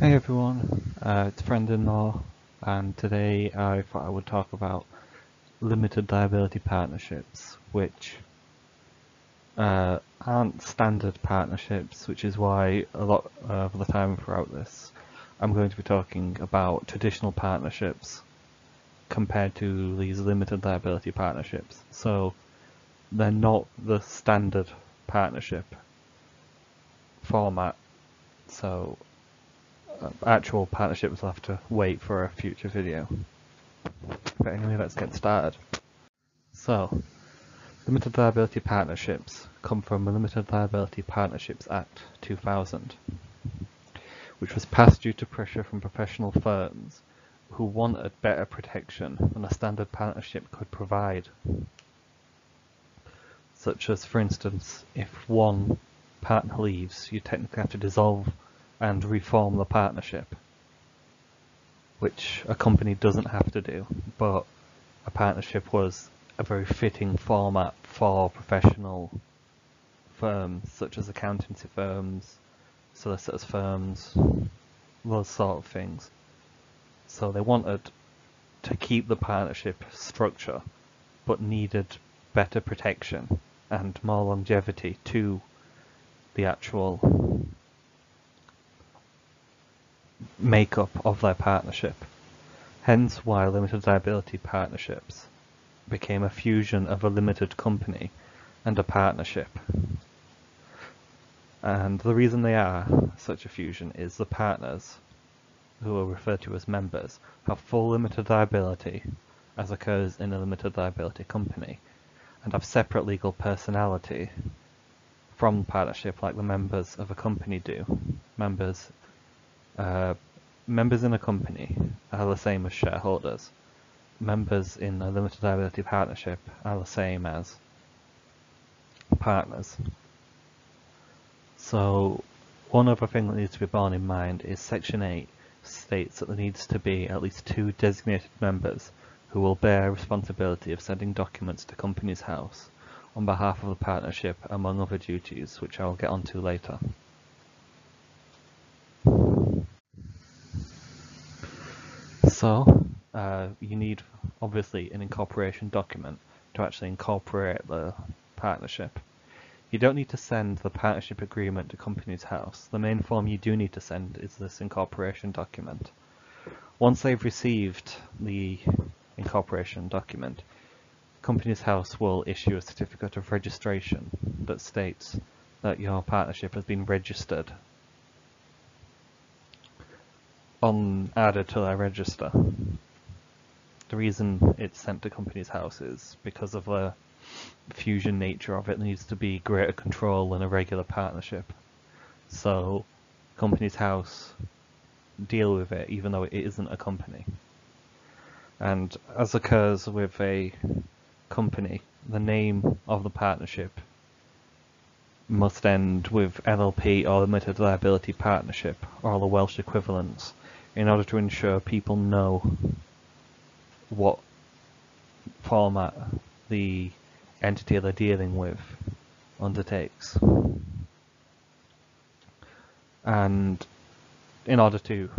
Hey everyone, uh, it's Friend-in-Law and today I thought I would talk about limited liability partnerships which uh, aren't standard partnerships which is why a lot of the time throughout this I'm going to be talking about traditional partnerships compared to these limited liability partnerships. So they're not the standard partnership format so actual partnerships will have to wait for a future video. But anyway, let's get started. So, limited liability partnerships come from the Limited Liability Partnerships Act 2000, which was passed due to pressure from professional firms who wanted better protection than a standard partnership could provide. Such as, for instance, if one partner leaves, you technically have to dissolve and reform the partnership, which a company doesn't have to do, but a partnership was a very fitting format for professional firms such as accountancy firms, solicitors firms, those sort of things. So they wanted to keep the partnership structure, but needed better protection and more longevity to the actual makeup of their partnership. Hence why limited liability partnerships became a fusion of a limited company and a partnership. And the reason they are such a fusion is the partners, who are referred to as members, have full limited liability, as occurs in a limited liability company, and have separate legal personality from partnership like the members of a company do. Members uh, members in a company are the same as shareholders. Members in a limited liability partnership are the same as partners. So one other thing that needs to be borne in mind is Section 8 states that there needs to be at least two designated members who will bear responsibility of sending documents to Companies House on behalf of the partnership among other duties which I will get onto later. So, uh, you need obviously an incorporation document to actually incorporate the partnership. You don't need to send the partnership agreement to Companies House. The main form you do need to send is this incorporation document. Once they've received the incorporation document, Companies House will issue a certificate of registration that states that your partnership has been registered on added to their register. The reason it's sent to Companies House is because of the fusion nature of it needs to be greater control than a regular partnership. So Companies House deal with it even though it isn't a company. And as occurs with a company, the name of the partnership must end with LLP or Limited Liability Partnership or the Welsh equivalents in order to ensure people know what format the entity they're dealing with undertakes. And in order to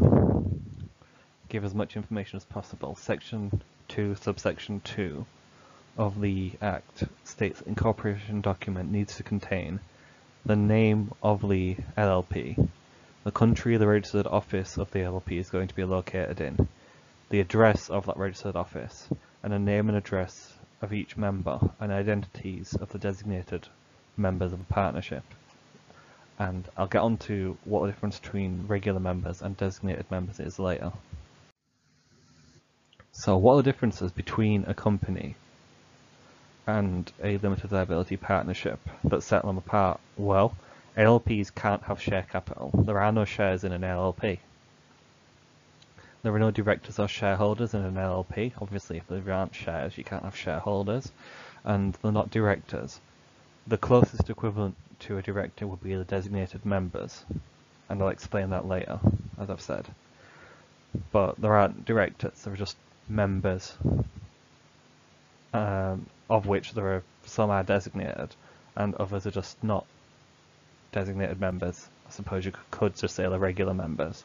give as much information as possible, section 2, subsection 2 of the Act states incorporation document needs to contain the name of the LLP, the country the registered office of the LLP is going to be located in, the address of that registered office, and a name and address of each member and identities of the designated members of the partnership. And I'll get on to what the difference between regular members and designated members is later. So what are the differences between a company and a limited liability partnership that set them apart? Well, LLPs can't have share capital. There are no shares in an LLP. There are no directors or shareholders in an LLP. Obviously, if there aren't shares, you can't have shareholders. And they're not directors. The closest equivalent to a director would be the designated members. And I'll explain that later, as I've said. But there aren't directors, there are just members, um, of which there are some are designated, and others are just not designated members. I suppose you could just say the regular members.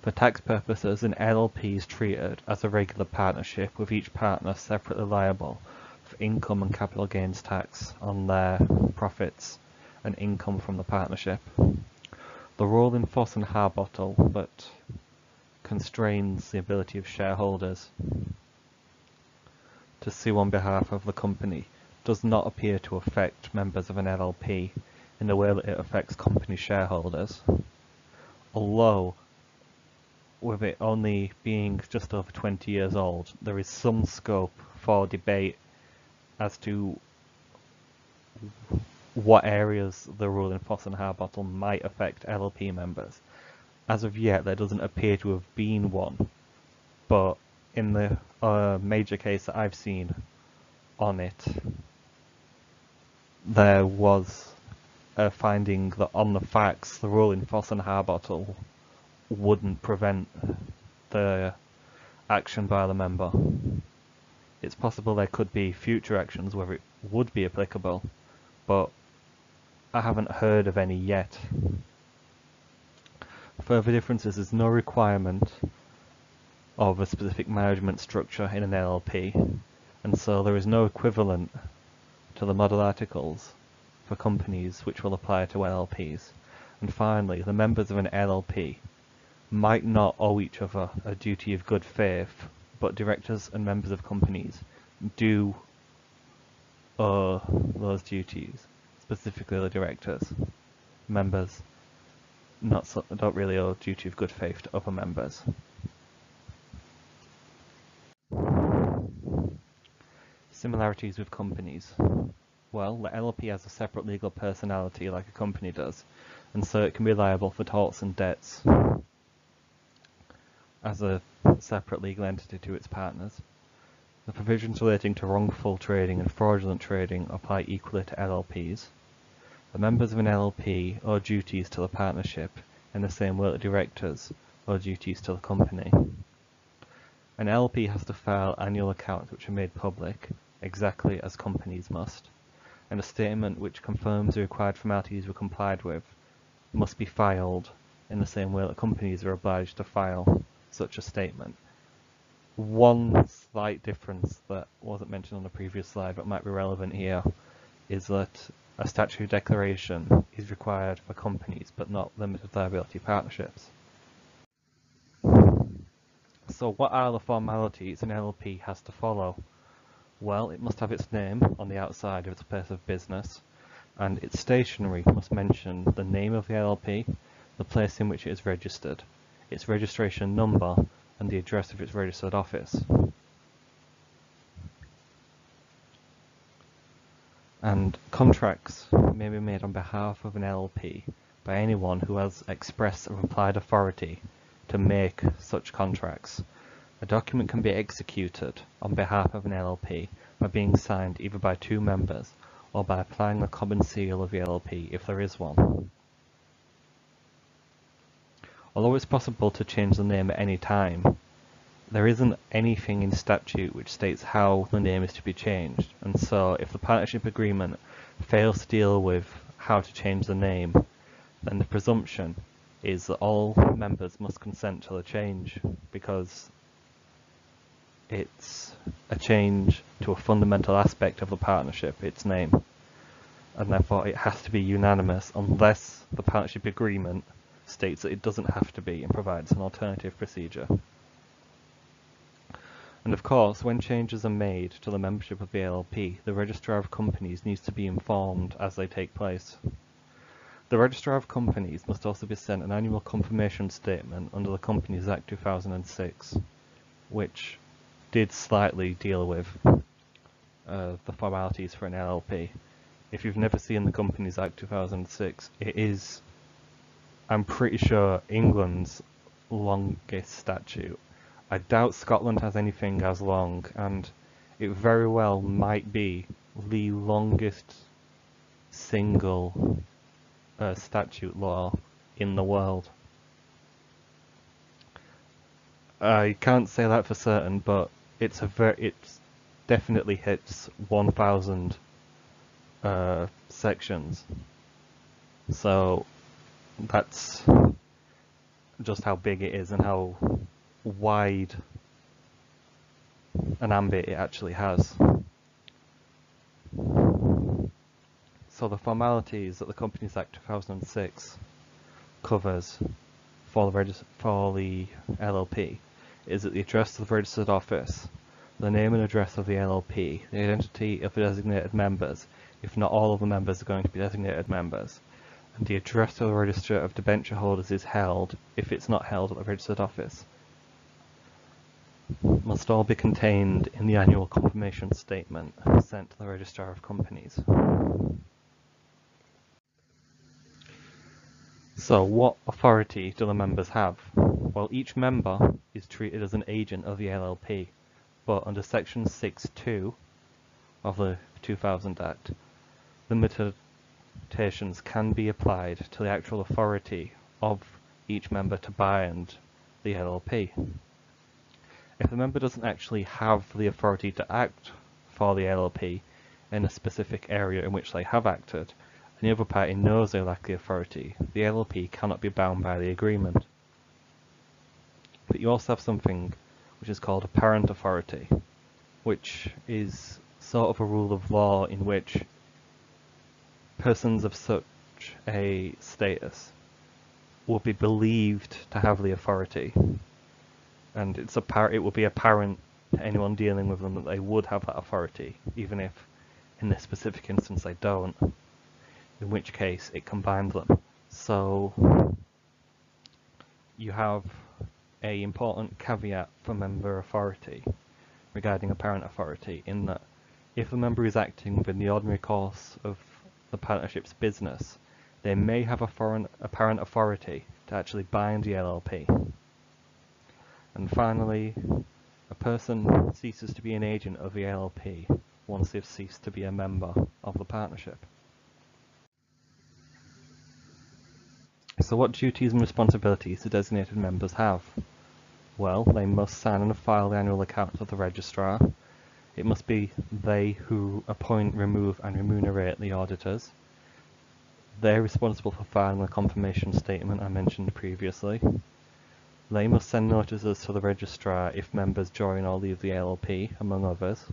For tax purposes, an LLP is treated as a regular partnership with each partner separately liable for income and capital gains tax on their profits and income from the partnership. The rule in Foss and Harbottle that constrains the ability of shareholders to sue on behalf of the company does not appear to affect members of an LLP in the way that it affects company shareholders. Although, with it only being just over 20 years old, there is some scope for debate as to what areas the rule in Foss and Harbottle might affect LLP members. As of yet, there doesn't appear to have been one, but in the uh, major case that I've seen on it, there was a finding that on the facts, the rule in Foss and Harbottle wouldn't prevent the action by the member. It's possible there could be future actions where it would be applicable, but I haven't heard of any yet. Further differences is no requirement of a specific management structure in an LLP, and so there is no equivalent to the model articles for companies which will apply to LLPs. And finally, the members of an LLP might not owe each other a duty of good faith, but directors and members of companies do owe those duties, specifically the directors. Members not so, don't really owe duty of good faith to other members. Similarities with companies. Well, the LLP has a separate legal personality like a company does, and so it can be liable for torts and debts as a separate legal entity to its partners. The provisions relating to wrongful trading and fraudulent trading apply equally to LLPs. The members of an LLP owe duties to the partnership in the same way that directors owe duties to the company. An LLP has to file annual accounts which are made public, exactly as companies must, and a statement which confirms the required formalities were complied with must be filed in the same way that companies are obliged to file such a statement. One slight difference that wasn't mentioned on the previous slide but might be relevant here is that a statutory declaration is required for companies but not limited liability partnerships. So what are the formalities an LLP has to follow? Well, it must have its name on the outside of its place of business, and its stationery must mention the name of the LLP, the place in which it is registered, its registration number, and the address of its registered office. And contracts may be made on behalf of an LLP by anyone who has expressed or implied authority to make such contracts a document can be executed on behalf of an LLP by being signed either by two members or by applying the common seal of the LLP if there is one. Although it's possible to change the name at any time, there isn't anything in statute which states how the name is to be changed, and so if the partnership agreement fails to deal with how to change the name, then the presumption is that all members must consent to the change, because it's a change to a fundamental aspect of the partnership, its name, and therefore it has to be unanimous unless the partnership agreement states that it doesn't have to be and provides an alternative procedure. And of course, when changes are made to the membership of the LLP, the Registrar of Companies needs to be informed as they take place. The Registrar of Companies must also be sent an annual confirmation statement under the Companies Act 2006, which did slightly deal with uh, the formalities for an LLP. If you've never seen the Companies Act 2006, it is, I'm pretty sure, England's longest statute. I doubt Scotland has anything as long, and it very well might be the longest single uh, statute law in the world. I can't say that for certain, but it's a very it definitely hits 1,000 uh, sections. So that's just how big it is and how wide an ambit it actually has. So the formalities that the Companies Act 2006 covers for the, for the LLP is that the address of the registered office, the name and address of the LLP, the identity of the designated members, if not all of the members are going to be designated members, and the address of the register of debenture holders is held if it's not held at the registered office. Must all be contained in the annual confirmation statement sent to the Registrar of Companies. So what authority do the members have? Well, each member is treated as an agent of the LLP, but under section 6.2 of the 2000 Act, limitations can be applied to the actual authority of each member to bind the LLP. If the member doesn't actually have the authority to act for the LLP in a specific area in which they have acted, and the other party knows they lack the authority, the LLP cannot be bound by the agreement. But you also have something which is called apparent authority, which is sort of a rule of law in which persons of such a status will be believed to have the authority, and it's it will be apparent to anyone dealing with them that they would have that authority, even if in this specific instance they don't in which case it combines them. So you have a important caveat for member authority regarding apparent authority in that if a member is acting within the ordinary course of the partnership's business, they may have a foreign apparent authority to actually bind the LLP. And finally, a person ceases to be an agent of the LLP once they've ceased to be a member of the partnership. So what duties and responsibilities do designated members have? Well, they must sign and file the annual accounts of the registrar. It must be they who appoint, remove and remunerate the auditors. They're responsible for filing the confirmation statement I mentioned previously. They must send notices to the registrar if members join or leave the LLP, among others.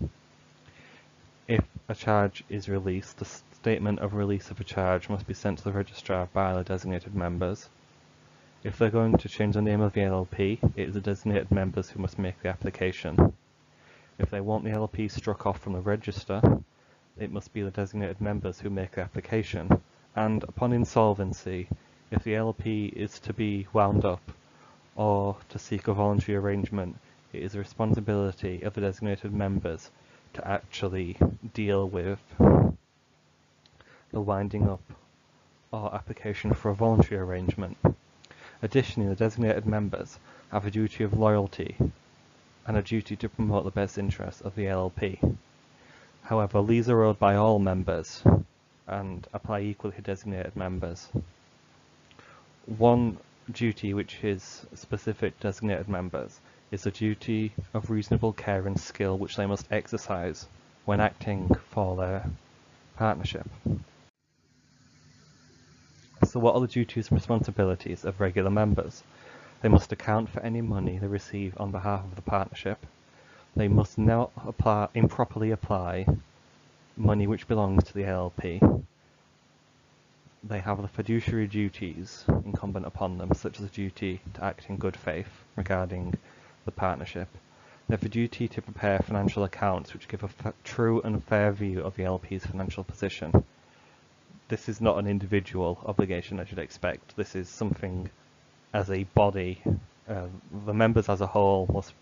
If a charge is released, the statement of release of a charge must be sent to the registrar by the designated members. If they're going to change the name of the LLP, it is the designated members who must make the application. If they want the LLP struck off from the register, it must be the designated members who make the application. And upon insolvency, if the LLP is to be wound up or to seek a voluntary arrangement, it is the responsibility of the designated members to actually deal with the winding up or application for a voluntary arrangement. Additionally, the designated members have a duty of loyalty and a duty to promote the best interests of the LLP. However, these are owed by all members and apply equally to designated members. One duty which is specific to designated members is the duty of reasonable care and skill which they must exercise when acting for their partnership. So what are the duties and responsibilities of regular members? They must account for any money they receive on behalf of the partnership. They must not apply, improperly apply money which belongs to the LLP. They have the fiduciary duties incumbent upon them, such as the duty to act in good faith regarding the partnership. They have a duty to prepare financial accounts which give a true and fair view of the LP's financial position this is not an individual obligation I should expect. This is something as a body, uh, the members as a whole must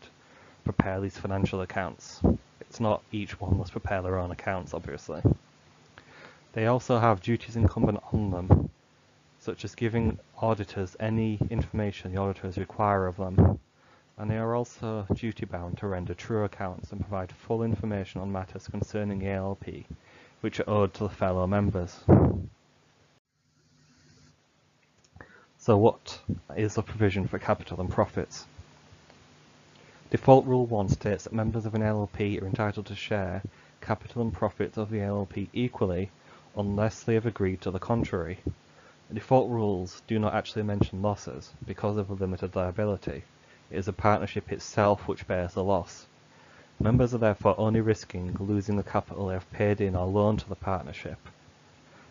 prepare these financial accounts. It's not each one must prepare their own accounts, obviously. They also have duties incumbent on them, such as giving auditors any information the auditors require of them, and they are also duty-bound to render true accounts and provide full information on matters concerning ALP, which are owed to the fellow members. So what is the provision for capital and profits? Default Rule 1 states that members of an LLP are entitled to share capital and profits of the LLP equally unless they have agreed to the contrary. The Default rules do not actually mention losses because of a limited liability. It is the partnership itself which bears the loss. Members are therefore only risking losing the capital they have paid in or loaned to the partnership,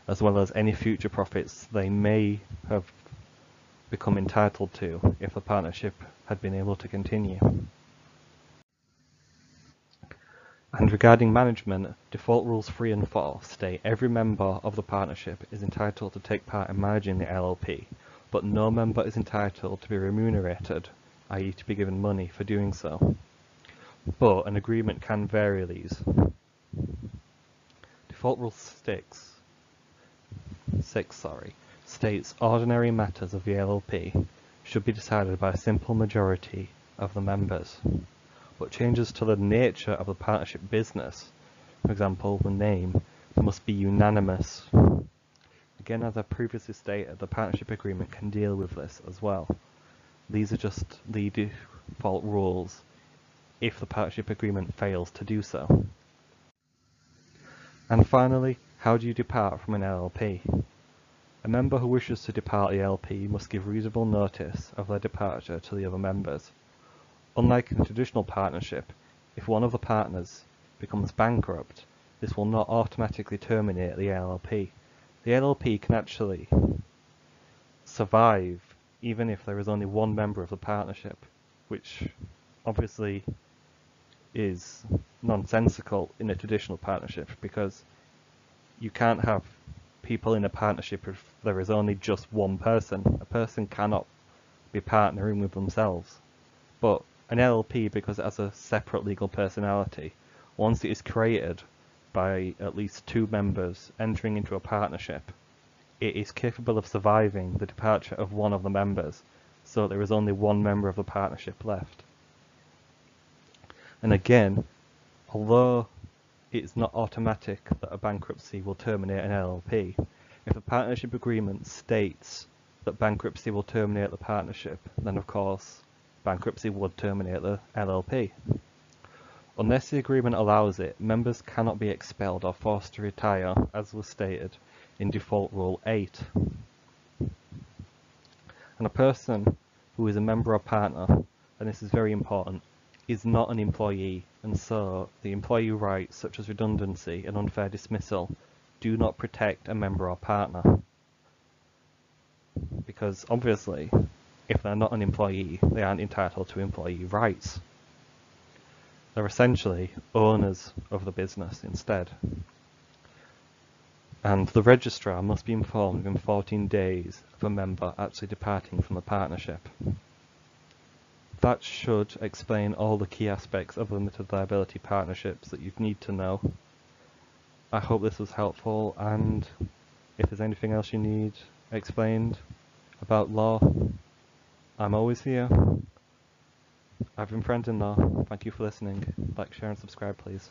as well as any future profits they may have become entitled to if the partnership had been able to continue. And regarding management, default rules 3 and 4 state every member of the partnership is entitled to take part in managing the LLP, but no member is entitled to be remunerated, i.e. to be given money for doing so. But an agreement can vary these. Default rule 6, 6 sorry, states ordinary matters of the LLP should be decided by a simple majority of the members but changes to the nature of the partnership business, for example the name, must be unanimous. Again, as I previously stated, the partnership agreement can deal with this as well. These are just the default rules if the partnership agreement fails to do so. And finally, how do you depart from an LLP? A member who wishes to depart the LP must give reasonable notice of their departure to the other members. Unlike in a traditional partnership, if one of the partners becomes bankrupt, this will not automatically terminate the LLP. The LLP can actually survive even if there is only one member of the partnership, which obviously is nonsensical in a traditional partnership because you can't have people in a partnership if there is only just one person. A person cannot be partnering with themselves. But an LLP, because it has a separate legal personality, once it is created by at least two members entering into a partnership, it is capable of surviving the departure of one of the members, so there is only one member of the partnership left. And again, although it's not automatic that a bankruptcy will terminate an LLP, if a partnership agreement states that bankruptcy will terminate the partnership, then of course bankruptcy would terminate the LLP. Unless the agreement allows it, members cannot be expelled or forced to retire, as was stated in Default Rule 8. And a person who is a member or partner, and this is very important, is not an employee, and so the employee rights such as redundancy and unfair dismissal do not protect a member or partner. Because obviously, if they're not an employee, they aren't entitled to employee rights. They're essentially owners of the business instead. And the registrar must be informed within 14 days of a member actually departing from the partnership. That should explain all the key aspects of limited liability partnerships that you need to know. I hope this was helpful and if there's anything else you need explained about law, I'm always here. I've been Brendan Law. Thank you for listening. Like, share and subscribe please.